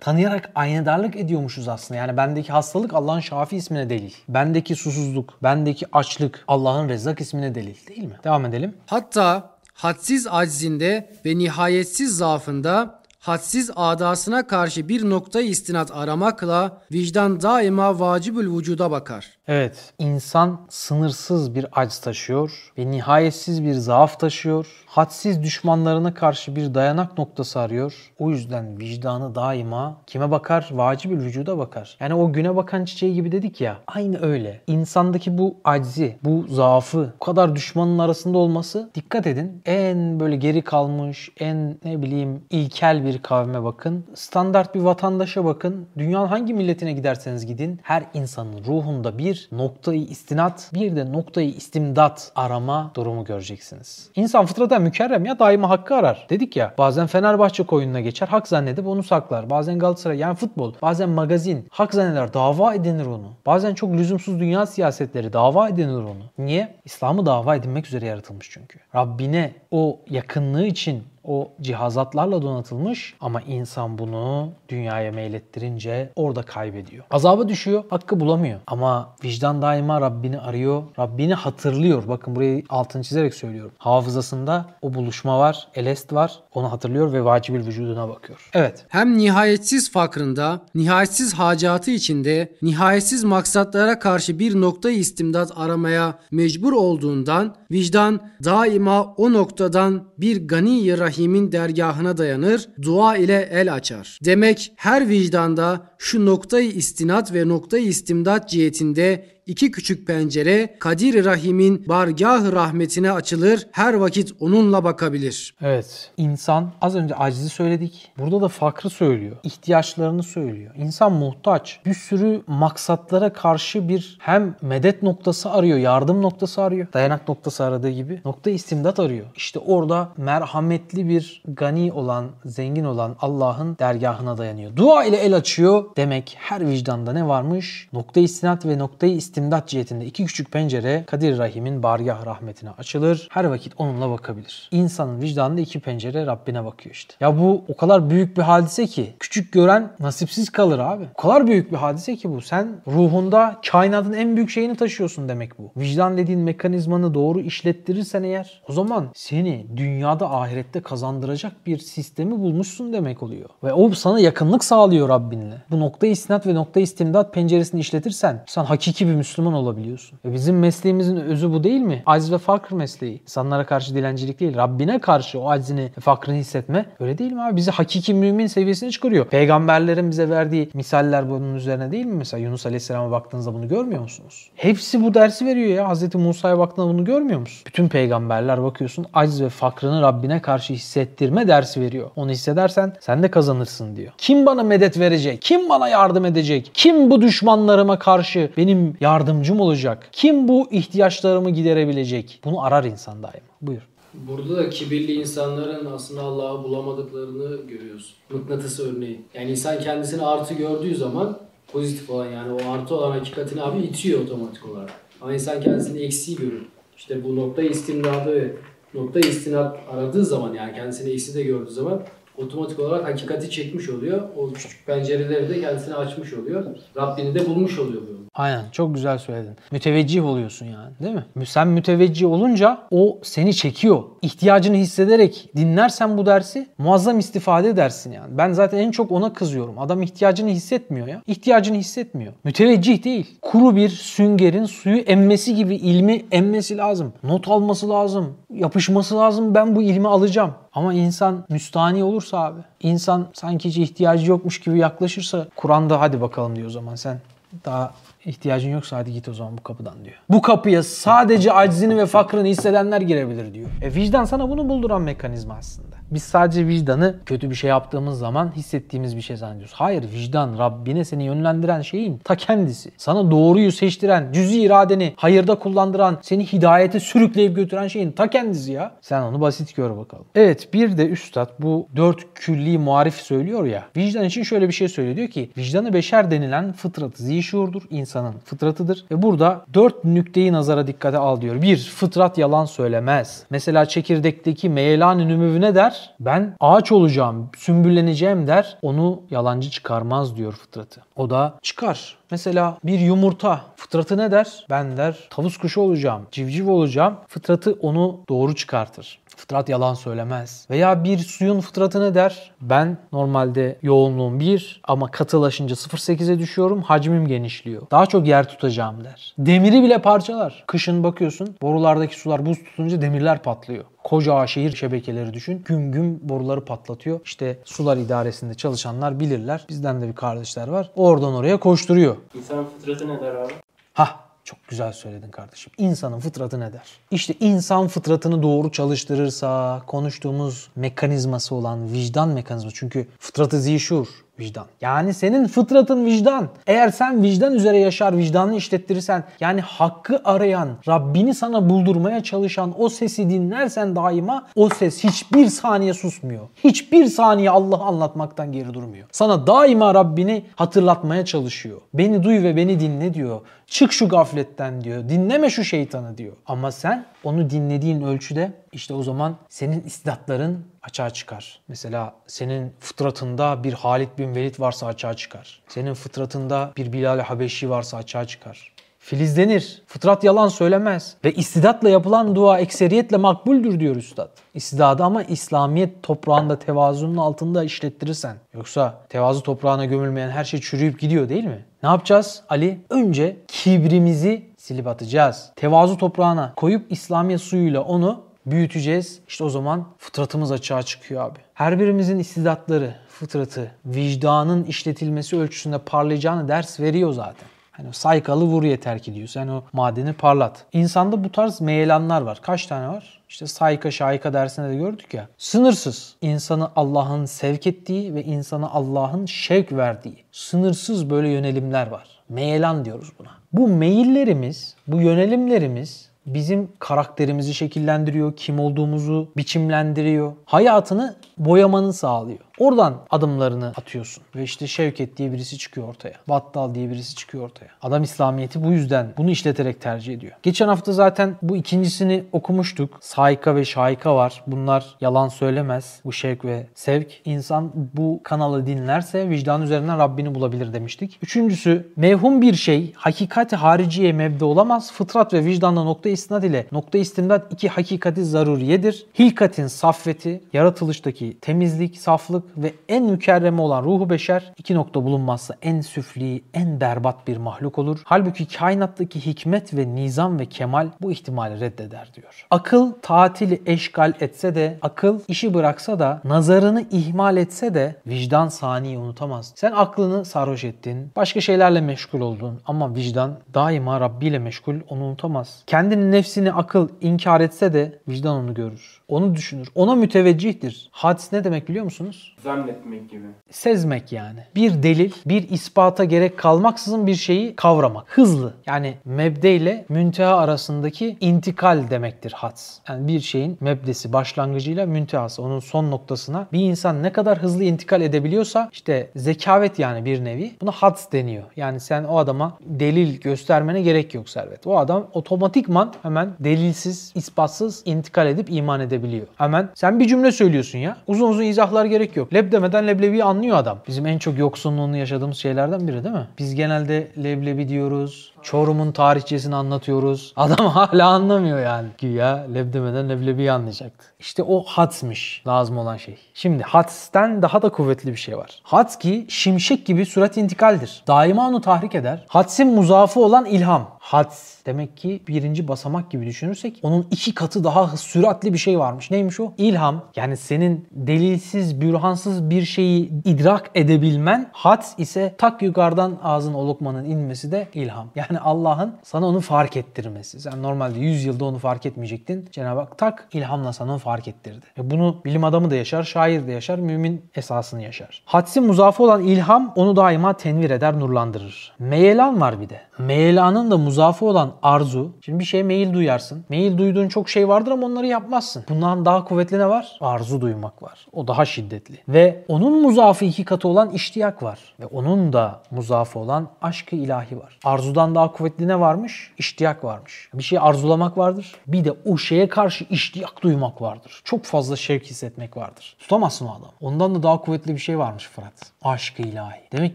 Speaker 1: tanıyarak aynedarlık ediyormuşuz aslında. Yani bendeki hastalık Allah'ın Şafi ismine delil. Bendeki susuzluk, bendeki açlık Allah'ın Rezzak ismine delil değil mi? Devam edelim.
Speaker 6: Hatta hadsiz aczinde ve nihayetsiz zaafında hadsiz adasına karşı bir noktayı istinat aramakla vicdan daima vacibül vücuda bakar.
Speaker 1: Evet, insan sınırsız bir acz taşıyor ve nihayetsiz bir zaaf taşıyor. Hadsiz düşmanlarına karşı bir dayanak noktası arıyor. O yüzden vicdanı daima kime bakar? Vacibül vücuda bakar. Yani o güne bakan çiçeği gibi dedik ya. Aynı öyle. İnsandaki bu aczi, bu zaafı, bu kadar düşmanın arasında olması dikkat edin. En böyle geri kalmış, en ne bileyim ilkel bir kavme bakın. Standart bir vatandaşa bakın. Dünyanın hangi milletine giderseniz gidin. Her insanın ruhunda bir noktayı istinat, bir de noktayı istimdat arama durumu göreceksiniz. İnsan fıtraten mükerrem ya daima hakkı arar. Dedik ya bazen Fenerbahçe koyununa geçer hak zannedip onu saklar. Bazen Galatasaray yani futbol, bazen magazin hak zanneder dava edinir onu. Bazen çok lüzumsuz dünya siyasetleri dava edinir onu. Niye? İslam'ı dava edinmek üzere yaratılmış çünkü. Rabbine o yakınlığı için o cihazatlarla donatılmış ama insan bunu dünyaya meylettirince orada kaybediyor. Azaba düşüyor, hakkı bulamıyor. Ama vicdan daima Rabbini arıyor, Rabbini hatırlıyor. Bakın burayı altını çizerek söylüyorum. Hafızasında o buluşma var, elest var. Onu hatırlıyor ve vacibül vücuduna bakıyor. Evet.
Speaker 6: Hem nihayetsiz fakrında, nihayetsiz hacatı içinde, nihayetsiz maksatlara karşı bir noktayı istimdat aramaya mecbur olduğundan vicdan daima o noktadan bir gani rahimin dergahına dayanır, dua ile el açar. Demek her vicdanda şu noktayı istinat ve noktayı istimdat cihetinde iki küçük pencere Kadir Rahim'in bargah rahmetine açılır, her vakit onunla bakabilir.
Speaker 1: Evet. İnsan az önce acizi söyledik. Burada da fakrı söylüyor. ihtiyaçlarını söylüyor. İnsan muhtaç. Bir sürü maksatlara karşı bir hem medet noktası arıyor, yardım noktası arıyor. Dayanak noktası aradığı gibi. Nokta istimdat arıyor. İşte orada merhametli bir gani olan, zengin olan Allah'ın dergahına dayanıyor. Dua ile el açıyor. Demek her vicdanda ne varmış? Nokta istinat ve noktayı istimdat cihetinde iki küçük pencere Kadir Rahim'in bargah rahmetine açılır. Her vakit onunla bakabilir. İnsanın vicdanında iki pencere Rabbine bakıyor işte. Ya bu o kadar büyük bir hadise ki küçük gören nasipsiz kalır abi. O kadar büyük bir hadise ki bu. Sen ruhunda kainatın en büyük şeyini taşıyorsun demek bu. Vicdan dediğin mekanizmanı doğru işlettirirsen eğer o zaman seni dünyada ahirette kazandıracak bir sistemi bulmuşsun demek oluyor. Ve o sana yakınlık sağlıyor Rabbinle. Bu nokta istinat ve nokta istimdat penceresini işletirsen sen hakiki bir Müslüman olabiliyorsun. Ve bizim mesleğimizin özü bu değil mi? Aciz ve fakr mesleği. İnsanlara karşı dilencilik değil. Rabbine karşı o acizini, fakrını hissetme. Öyle değil mi abi? Bizi hakiki mümin seviyesine çıkarıyor. Peygamberlerin bize verdiği misaller bunun üzerine değil mi? Mesela Yunus Aleyhisselam'a baktığınızda bunu görmüyor musunuz? Hepsi bu dersi veriyor ya. Hazreti Musa'ya baktığında bunu görmüyor musun? Bütün peygamberler bakıyorsun aciz ve fakrını Rabbine karşı hissettirme dersi veriyor. Onu hissedersen sen de kazanırsın diyor. Kim bana medet verecek? Kim bana yardım edecek? Kim bu düşmanlarıma karşı benim yardımcım olacak? Kim bu ihtiyaçlarımı giderebilecek? Bunu arar insan daima. Buyur.
Speaker 7: Burada da kibirli insanların aslında Allah'ı bulamadıklarını görüyoruz. Mıknatıs örneği. Yani insan kendisini artı gördüğü zaman pozitif olan yani o artı olan hakikatini abi itiyor otomatik olarak. Ama insan kendisini eksiği görür. İşte bu nokta istimdadı ve nokta istinat aradığı zaman yani kendisini eksi de gördüğü zaman otomatik olarak hakikati çekmiş oluyor. O küçük pencereleri de kendisine açmış oluyor. Rabbini de bulmuş oluyor bu.
Speaker 1: Aynen çok güzel söyledin. Müteveccih oluyorsun yani değil mi? Sen müteveccih olunca o seni çekiyor. İhtiyacını hissederek dinlersen bu dersi muazzam istifade edersin yani. Ben zaten en çok ona kızıyorum. Adam ihtiyacını hissetmiyor ya. İhtiyacını hissetmiyor. Müteveccih değil. Kuru bir süngerin suyu emmesi gibi ilmi emmesi lazım. Not alması lazım. Yapışması lazım. Ben bu ilmi alacağım. Ama insan müstani olursa abi, insan sanki hiç ihtiyacı yokmuş gibi yaklaşırsa Kur'an'da hadi bakalım diyor o zaman sen daha ihtiyacın yoksa hadi git o zaman bu kapıdan diyor. Bu kapıya sadece aczini ve fakrını hissedenler girebilir diyor. E vicdan sana bunu bulduran mekanizma aslında. Biz sadece vicdanı kötü bir şey yaptığımız zaman hissettiğimiz bir şey zannediyoruz. Hayır vicdan Rabbine seni yönlendiren şeyin ta kendisi. Sana doğruyu seçtiren, cüzi iradeni hayırda kullandıran, seni hidayete sürükleyip götüren şeyin ta kendisi ya. Sen onu basit gör bakalım. Evet bir de üstad bu dört külli muarif söylüyor ya. Vicdan için şöyle bir şey söylüyor. Diyor ki vicdanı beşer denilen fıtratı zişurdur. insanın fıtratıdır. Ve burada dört nükteyi nazara dikkate al diyor. Bir, fıtrat yalan söylemez. Mesela çekirdekteki meyelan-ı nümüvü ne Ben ağaç olacağım, sümbülleneceğim der. Onu yalancı çıkarmaz diyor fıtratı. O da çıkar. Mesela bir yumurta fıtratı ne der? Ben der tavus kuşu olacağım, civciv olacağım. Fıtratı onu doğru çıkartır. Fıtrat yalan söylemez. Veya bir suyun fıtratı ne der? Ben normalde yoğunluğum 1 ama katılaşınca 0.8'e düşüyorum. Hacmim genişliyor. Daha çok yer tutacağım der. Demiri bile parçalar. Kışın bakıyorsun borulardaki sular buz tutunca demirler patlıyor. Koca şehir şebekeleri düşün. Güm güm boruları patlatıyor. İşte sular idaresinde çalışanlar bilirler. Bizden de bir kardeşler var. Oradan oraya koşturuyor.
Speaker 8: İnsanın fıtratı ne der abi?
Speaker 1: Hah çok güzel söyledin kardeşim. İnsanın fıtratı ne der? İşte insan fıtratını doğru çalıştırırsa konuştuğumuz mekanizması olan vicdan mekanizması. Çünkü fıtratı zişur vicdan. Yani senin fıtratın vicdan. Eğer sen vicdan üzere yaşar, vicdanını işlettirirsen yani hakkı arayan, Rabbini sana buldurmaya çalışan o sesi dinlersen daima o ses hiçbir saniye susmuyor. Hiçbir saniye Allah'ı anlatmaktan geri durmuyor. Sana daima Rabbini hatırlatmaya çalışıyor. Beni duy ve beni dinle diyor. Çık şu gafletten diyor. Dinleme şu şeytanı diyor. Ama sen onu dinlediğin ölçüde işte o zaman senin istidatların açığa çıkar. Mesela senin fıtratında bir Halid bin Velid varsa açığa çıkar. Senin fıtratında bir Bilal-i Habeşi varsa açığa çıkar. Filizlenir. Fıtrat yalan söylemez. Ve istidatla yapılan dua ekseriyetle makbuldür diyor üstad. İstidadı ama İslamiyet toprağında tevazunun altında işlettirirsen. Yoksa tevazu toprağına gömülmeyen her şey çürüyüp gidiyor değil mi? Ne yapacağız Ali? Önce kibrimizi silip atacağız. Tevazu toprağına koyup İslamiyet suyuyla onu büyüteceğiz. İşte o zaman fıtratımız açığa çıkıyor abi. Her birimizin istidatları, fıtratı, vicdanın işletilmesi ölçüsünde parlayacağını ders veriyor zaten. Hani saykalı vur yeter ki diyor. Sen o madeni parlat. İnsanda bu tarz meyelanlar var. Kaç tane var? İşte sayka şayka dersinde de gördük ya. Sınırsız. İnsanı Allah'ın sevk ettiği ve insana Allah'ın şevk verdiği. Sınırsız böyle yönelimler var. Meyelan diyoruz buna. Bu meyillerimiz, bu yönelimlerimiz bizim karakterimizi şekillendiriyor, kim olduğumuzu biçimlendiriyor. Hayatını boyamanı sağlıyor. Oradan adımlarını atıyorsun. Ve işte Şevket diye birisi çıkıyor ortaya. Battal diye birisi çıkıyor ortaya. Adam İslamiyet'i bu yüzden bunu işleterek tercih ediyor. Geçen hafta zaten bu ikincisini okumuştuk. Sayka ve şayka var. Bunlar yalan söylemez. Bu şevk ve sevk. İnsan bu kanalı dinlerse vicdan üzerinden Rabbini bulabilir demiştik. Üçüncüsü mevhum bir şey hakikati hariciye mebde olamaz. Fıtrat ve vicdanla nokta istinad ile nokta istimdat iki hakikati zaruriyedir. Hilkatin saffeti, yaratılıştaki temizlik, saflık ve en mükerreme olan ruhu beşer iki nokta bulunmazsa en süfli, en berbat bir mahluk olur. Halbuki kainattaki hikmet ve nizam ve kemal bu ihtimali reddeder diyor. Akıl tatili eşgal etse de, akıl işi bıraksa da, nazarını ihmal etse de vicdan saniyi unutamaz. Sen aklını sarhoş ettin, başka şeylerle meşgul oldun ama vicdan daima Rabbi ile meşgul onu unutamaz. Kendini nefsini akıl inkar etse de vicdan onu görür. Onu düşünür. Ona müteveccihtir. Hadis ne demek biliyor musunuz?
Speaker 8: Zannetmek gibi.
Speaker 1: Sezmek yani. Bir delil, bir ispata gerek kalmaksızın bir şeyi kavramak. Hızlı. Yani mebde ile münteha arasındaki intikal demektir hads. Yani bir şeyin mebdesi başlangıcıyla müntehası, onun son noktasına bir insan ne kadar hızlı intikal edebiliyorsa işte zekavet yani bir nevi. Buna hads deniyor. Yani sen o adama delil göstermene gerek yok servet. O adam otomatikman hemen delilsiz, ispatsız intikal edip iman edebiliyor. Hemen sen bir cümle söylüyorsun ya. Uzun uzun izahlar gerek yok. Leb demeden leblebiyi anlıyor adam. Bizim en çok yoksunluğunu yaşadığımız şeylerden biri değil mi? Biz genelde leblebi diyoruz. Çorum'un tarihçesini anlatıyoruz. Adam hala anlamıyor yani. Güya leb demeden leblebiyi anlayacaktı. İşte o hatsmış lazım olan şey. Şimdi hatsten daha da kuvvetli bir şey var. Hats ki şimşek gibi sürat intikaldir. Daima onu tahrik eder. Hatsin muzafı olan ilham. Hats demek ki birinci basamak gibi düşünürsek onun iki katı daha süratli bir şey varmış. Neymiş o? İlham. Yani senin delilsiz, bürhansız bir şeyi idrak edebilmen. Hats ise tak yukarıdan ağzın o lokmanın inmesi de ilham. Yani Allah'ın sana onu fark ettirmesi. Sen normalde 100 yılda onu fark etmeyecektin. Cenab-ı Hak tak ilhamla sana onu fark ettirdi. E bunu bilim adamı da yaşar, şair de yaşar, mümin esasını yaşar. Hadsin muzafı olan ilham onu daima tenvir eder, nurlandırır. Meyelan var bir de. Meyelanın da muzafı olan arzu. Şimdi bir şeye meyil duyarsın. Meyil duyduğun çok şey vardır ama onları yapmazsın. Bundan daha kuvvetli ne var? Arzu duymak var. O daha şiddetli. Ve onun muzafı iki katı olan iştiyak var. Ve onun da muzafı olan aşkı ilahi var. Arzudan daha kuvvetli ne varmış? İştiyak varmış. Bir şeyi arzulamak vardır. Bir de o şeye karşı iştiyak duymak vardır. Çok fazla şevk hissetmek vardır. Tutamazsın o adam. Ondan da daha kuvvetli bir şey varmış Fırat. Aşkı ilahi. Demek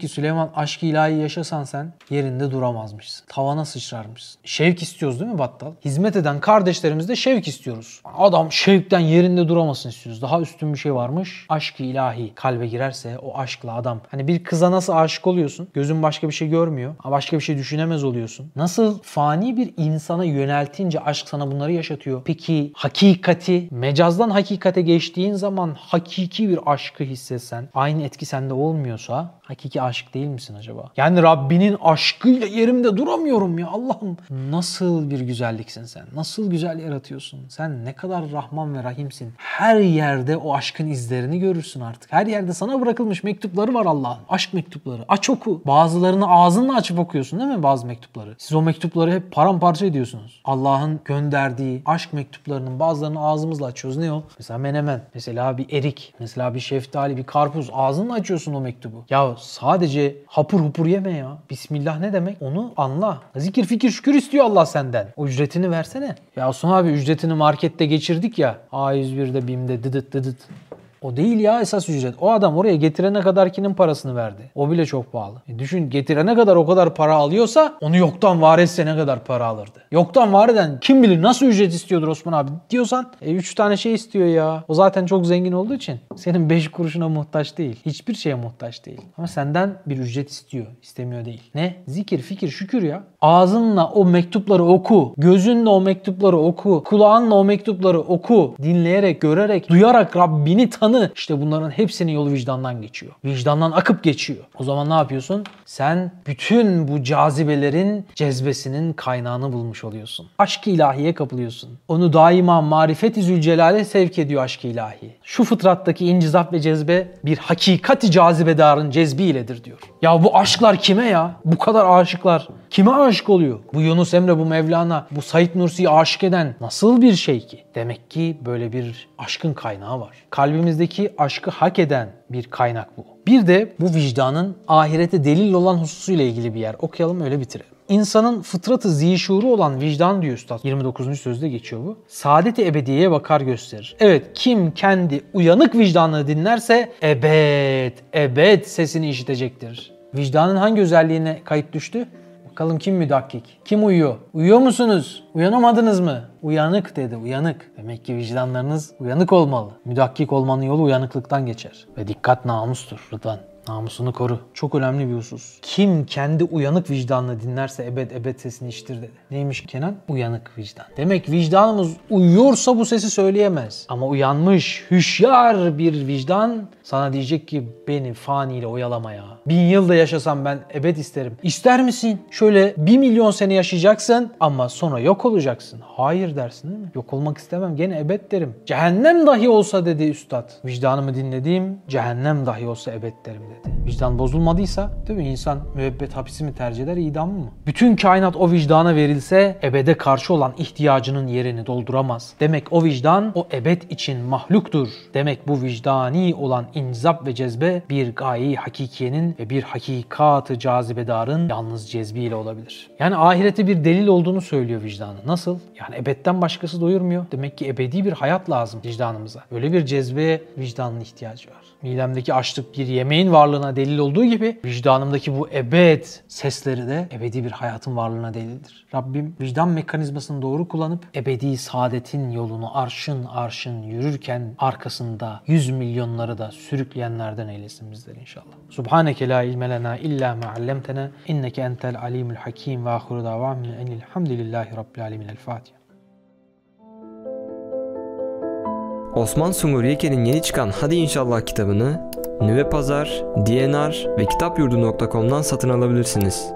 Speaker 1: ki Süleyman aşkı ilahi yaşasan sen yerinde duramazmışsın. Tavana sıçrarmışsın. Şevk istiyoruz değil mi Battal? Hizmet eden kardeşlerimizde şevk istiyoruz. Adam şevkten yerinde duramasın istiyoruz. Daha üstün bir şey varmış. Aşkı ilahi kalbe girerse o aşkla adam. Hani bir kıza nasıl aşık oluyorsun? Gözün başka bir şey görmüyor. Başka bir şey düşünemez oluyorsun. Nasıl fani bir insana yöneltince aşk sana bunları yaşatıyor. Peki hakikati, mecazdan hakikate geçtiğin zaman hakiki bir aşkı hissetsen aynı etki sende olmuyorsa hakiki aşık değil misin acaba? Yani Rabbinin aşkıyla yerimde duramıyorum ya Allah'ım. Nasıl bir güzelliksin sen? Nasıl güzel yaratıyorsun? Sen ne kadar Rahman ve Rahimsin. Her yerde o aşkın izlerini görürsün artık. Her yerde sana bırakılmış mektupları var Allah'ın. Aşk mektupları. Aç oku. Bazılarını ağzınla açıp okuyorsun değil mi bazı mektupları? Siz o mektupları hep paramparça ediyorsunuz. Allah'ın gönderdiği aşk mektuplarının bazılarını ağzımızla açıyoruz. Ne o? Mesela menemen. Mesela bir erik. Mesela bir şeftali, bir karpuz. Ağzınla açıyorsun o mektubu. Ya sadece hapur hupur yeme ya. Bismillah ne demek? Onu anla. Zikir fikir şükür istiyor Allah senden. O ücretini versene. Ya Osman abi ücretini markette geçirdik ya. A101'de BİM'de dıdıt dıdıt. O değil ya esas ücret. O adam oraya getirene kadarkinin parasını verdi. O bile çok pahalı. E düşün getirene kadar o kadar para alıyorsa onu yoktan var etse ne kadar para alırdı. Yoktan var eden kim bilir nasıl ücret istiyordur Osman abi diyorsan 3 tane şey istiyor ya. O zaten çok zengin olduğu için senin 5 kuruşuna muhtaç değil. Hiçbir şeye muhtaç değil. Ama senden bir ücret istiyor. istemiyor değil. Ne? Zikir, fikir, şükür ya. Ağzınla o mektupları oku. Gözünle o mektupları oku. Kulağınla o mektupları oku. Dinleyerek, görerek, duyarak Rabbini tanı. İşte bunların hepsinin yolu vicdandan geçiyor. Vicdandan akıp geçiyor. O zaman ne yapıyorsun? Sen bütün bu cazibelerin cezbesinin kaynağını bulmuş oluyorsun. Aşk-ı ilahiye kapılıyorsun. Onu daima marifet-i zülcelale sevk ediyor aşk-ı ilahi. Şu fıtrattaki incizap ve cezbe bir hakikati cazibedarın cezbiyledir diyor. Ya bu aşklar kime ya? Bu kadar aşıklar. Kime aşık oluyor? Bu Yunus Emre, bu Mevlana, bu Said Nursi'yi aşık eden nasıl bir şey ki? Demek ki böyle bir aşkın kaynağı var. Kalbimizdeki aşkı hak eden bir kaynak bu. Bir de bu vicdanın ahirete delil olan hususuyla ilgili bir yer. Okuyalım öyle bitirelim. İnsanın fıtratı zişuru olan vicdan diyor Üstad. 29. sözde geçiyor bu. Saadet-i ebediyeye bakar gösterir. Evet kim kendi uyanık vicdanını dinlerse ebed, ebed sesini işitecektir. Vicdanın hangi özelliğine kayıt düştü? Bakalım kim müdakkik? Kim uyuyor? Uyuyor musunuz? Uyanamadınız mı? Uyanık dedi, uyanık. Demek ki vicdanlarınız uyanık olmalı. Müdakkik olmanın yolu uyanıklıktan geçer. Ve dikkat namustur Rıdvan. Namusunu koru. Çok önemli bir husus. Kim kendi uyanık vicdanını dinlerse ebed ebed sesini işitir dedi. Neymiş Kenan? Uyanık vicdan. Demek vicdanımız uyuyorsa bu sesi söyleyemez. Ama uyanmış, hüşyar bir vicdan sana diyecek ki beni faniyle oyalama ya. Bin yılda yaşasam ben ebed isterim. İster misin? Şöyle bir milyon sene yaşayacaksın ama sonra yok olacaksın. Hayır dersin değil mi? Yok olmak istemem. Gene ebed derim. Cehennem dahi olsa dedi üstad. Vicdanımı dinlediğim cehennem dahi olsa ebed derim dedi. Vicdan bozulmadıysa değil mi? İnsan müebbet hapisi mi tercih eder, idam mı? Bütün kainat o vicdana verilse ebede karşı olan ihtiyacının yerini dolduramaz. Demek o vicdan o ebed için mahluktur. Demek bu vicdani olan inzap ve cezbe bir gayi hakikiyenin ve bir hakikatı cazibedarın yalnız cezbiyle olabilir. Yani ahirete bir delil olduğunu söylüyor vicdanı. Nasıl? Yani ebedden başkası doyurmuyor. Demek ki ebedi bir hayat lazım vicdanımıza. Böyle bir cezbeye vicdanın ihtiyacı var. Midemdeki açlık bir yemeğin varlığına delil olduğu gibi vicdanımdaki bu ebed sesleri de ebedi bir hayatın varlığına delildir. Rabbim vicdan mekanizmasını doğru kullanıp ebedi saadetin yolunu arşın arşın yürürken arkasında yüz milyonları da sürükleyenlerden eylesin bizleri inşallah. Subhaneke la ilme lena illa ma allamtena inneke entel alimul hakim ve ahiru davamina enilhamdülillahi rabbil alemin. El Fatiha.
Speaker 9: Osman Sungur Yeke'nin yeni çıkan Hadi İnşallah kitabını Nüve Pazar, DNR ve kitapyurdu.com'dan satın alabilirsiniz.